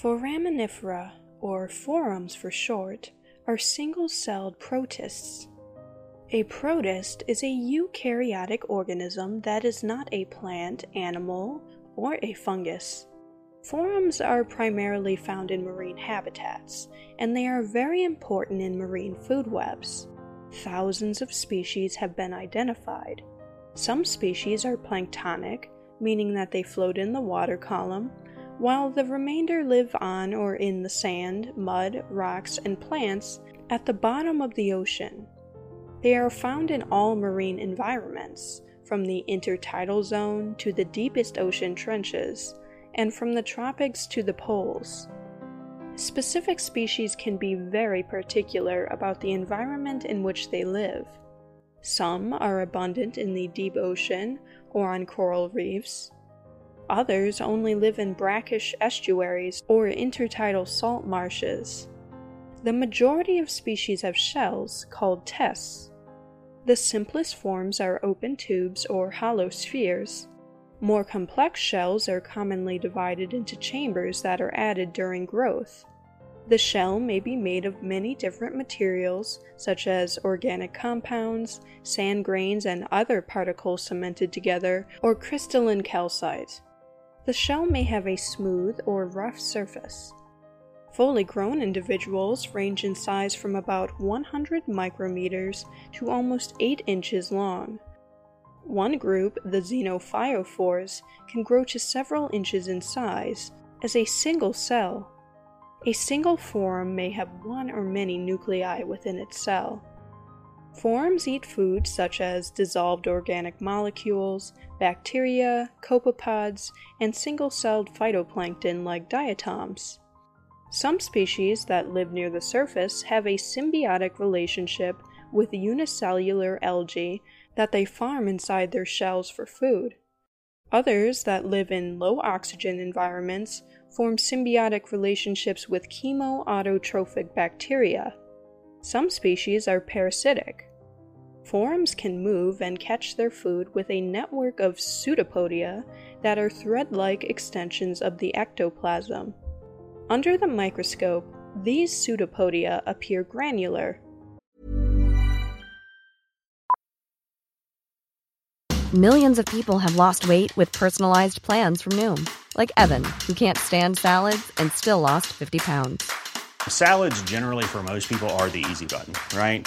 Foraminifera, or forams for short, are single-celled protists. A protist is a eukaryotic organism that is not a plant, animal, or a fungus. Forams are primarily found in marine habitats, and they are very important in marine food webs. Thousands of species have been identified. Some species are planktonic, meaning that they float in the water column, while the remainder live on or in the sand, mud, rocks, and plants at the bottom of the ocean. They are found in all marine environments, from the intertidal zone to the deepest ocean trenches, and from the tropics to the poles. Specific species can be very particular about the environment in which they live. Some are abundant in the deep ocean or on coral reefs. Others only live in brackish estuaries or intertidal salt marshes. The majority of species have shells called tests. The simplest forms are open tubes or hollow spheres. More complex shells are commonly divided into chambers that are added during growth. The shell may be made of many different materials, such as organic compounds, sand grains, and other particles cemented together, or crystalline calcite. The shell may have a smooth or rough surface. Fully grown individuals range in size from about 100 micrometers to almost 8 inches long. One group, the xenophyophores, can grow to several inches in size as a single cell. A single foram may have one or many nuclei within its cell. Forams eat food such as dissolved organic molecules, bacteria, copepods, and single celled phytoplankton like diatoms. Some species that live near the surface have a symbiotic relationship with unicellular algae that they farm inside their shells for food. Others that live in low oxygen environments form symbiotic relationships with chemoautotrophic bacteria. Some species are parasitic. Forams can move and catch their food with a network of pseudopodia that are thread like extensions of the ectoplasm. Under the microscope, these pseudopodia appear granular. Millions of people have lost weight with personalized plans from Noom, like Evan, who can't stand salads and still lost 50 pounds. Salads, generally, for most people, are the easy button, right?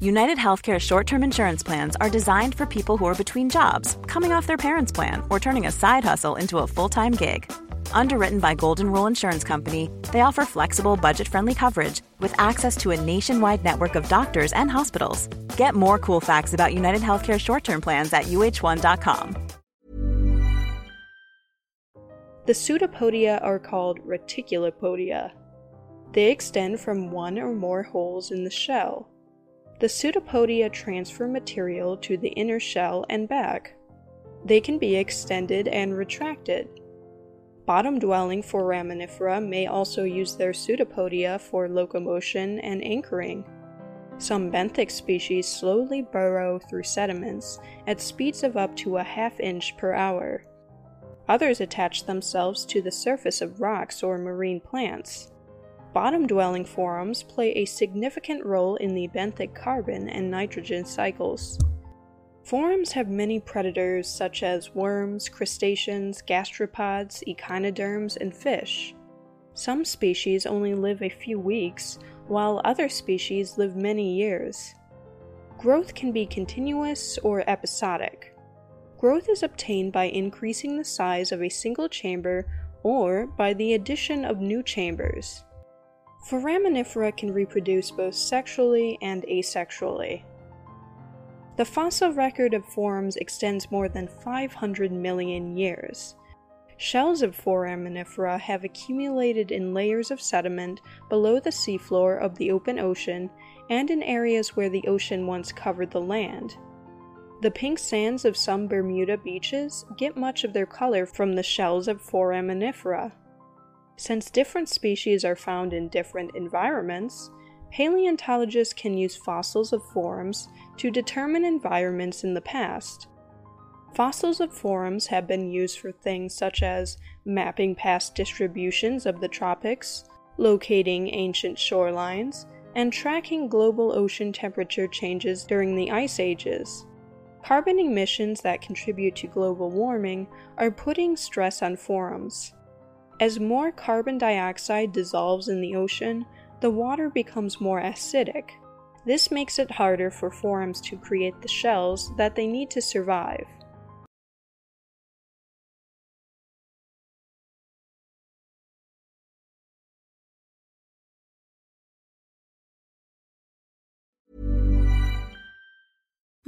United Healthcare short term insurance plans are designed for people who are between jobs, coming off their parents' plan, or turning a side hustle into a full time gig. Underwritten by Golden Rule Insurance Company, they offer flexible, budget friendly coverage with access to a nationwide network of doctors and hospitals. Get more cool facts about United Healthcare short term plans at uh1.com. The pseudopodia are called reticulopodia. They extend from one or more holes in the shell. The pseudopodia transfer material to the inner shell and back. They can be extended and retracted. Bottom dwelling foraminifera may also use their pseudopodia for locomotion and anchoring. Some benthic species slowly burrow through sediments at speeds of up to a half inch per hour. Others attach themselves to the surface of rocks or marine plants. Bottom dwelling forams play a significant role in the benthic carbon and nitrogen cycles. Forams have many predators such as worms, crustaceans, gastropods, echinoderms, and fish. Some species only live a few weeks, while other species live many years. Growth can be continuous or episodic. Growth is obtained by increasing the size of a single chamber or by the addition of new chambers. Foraminifera can reproduce both sexually and asexually. The fossil record of forams extends more than 500 million years. Shells of foraminifera have accumulated in layers of sediment below the seafloor of the open ocean and in areas where the ocean once covered the land. The pink sands of some Bermuda beaches get much of their color from the shells of foraminifera. Since different species are found in different environments, paleontologists can use fossils of forams to determine environments in the past. Fossils of forams have been used for things such as mapping past distributions of the tropics, locating ancient shorelines, and tracking global ocean temperature changes during the ice ages. Carbon emissions that contribute to global warming are putting stress on forams. As more carbon dioxide dissolves in the ocean, the water becomes more acidic. This makes it harder for forams to create the shells that they need to survive.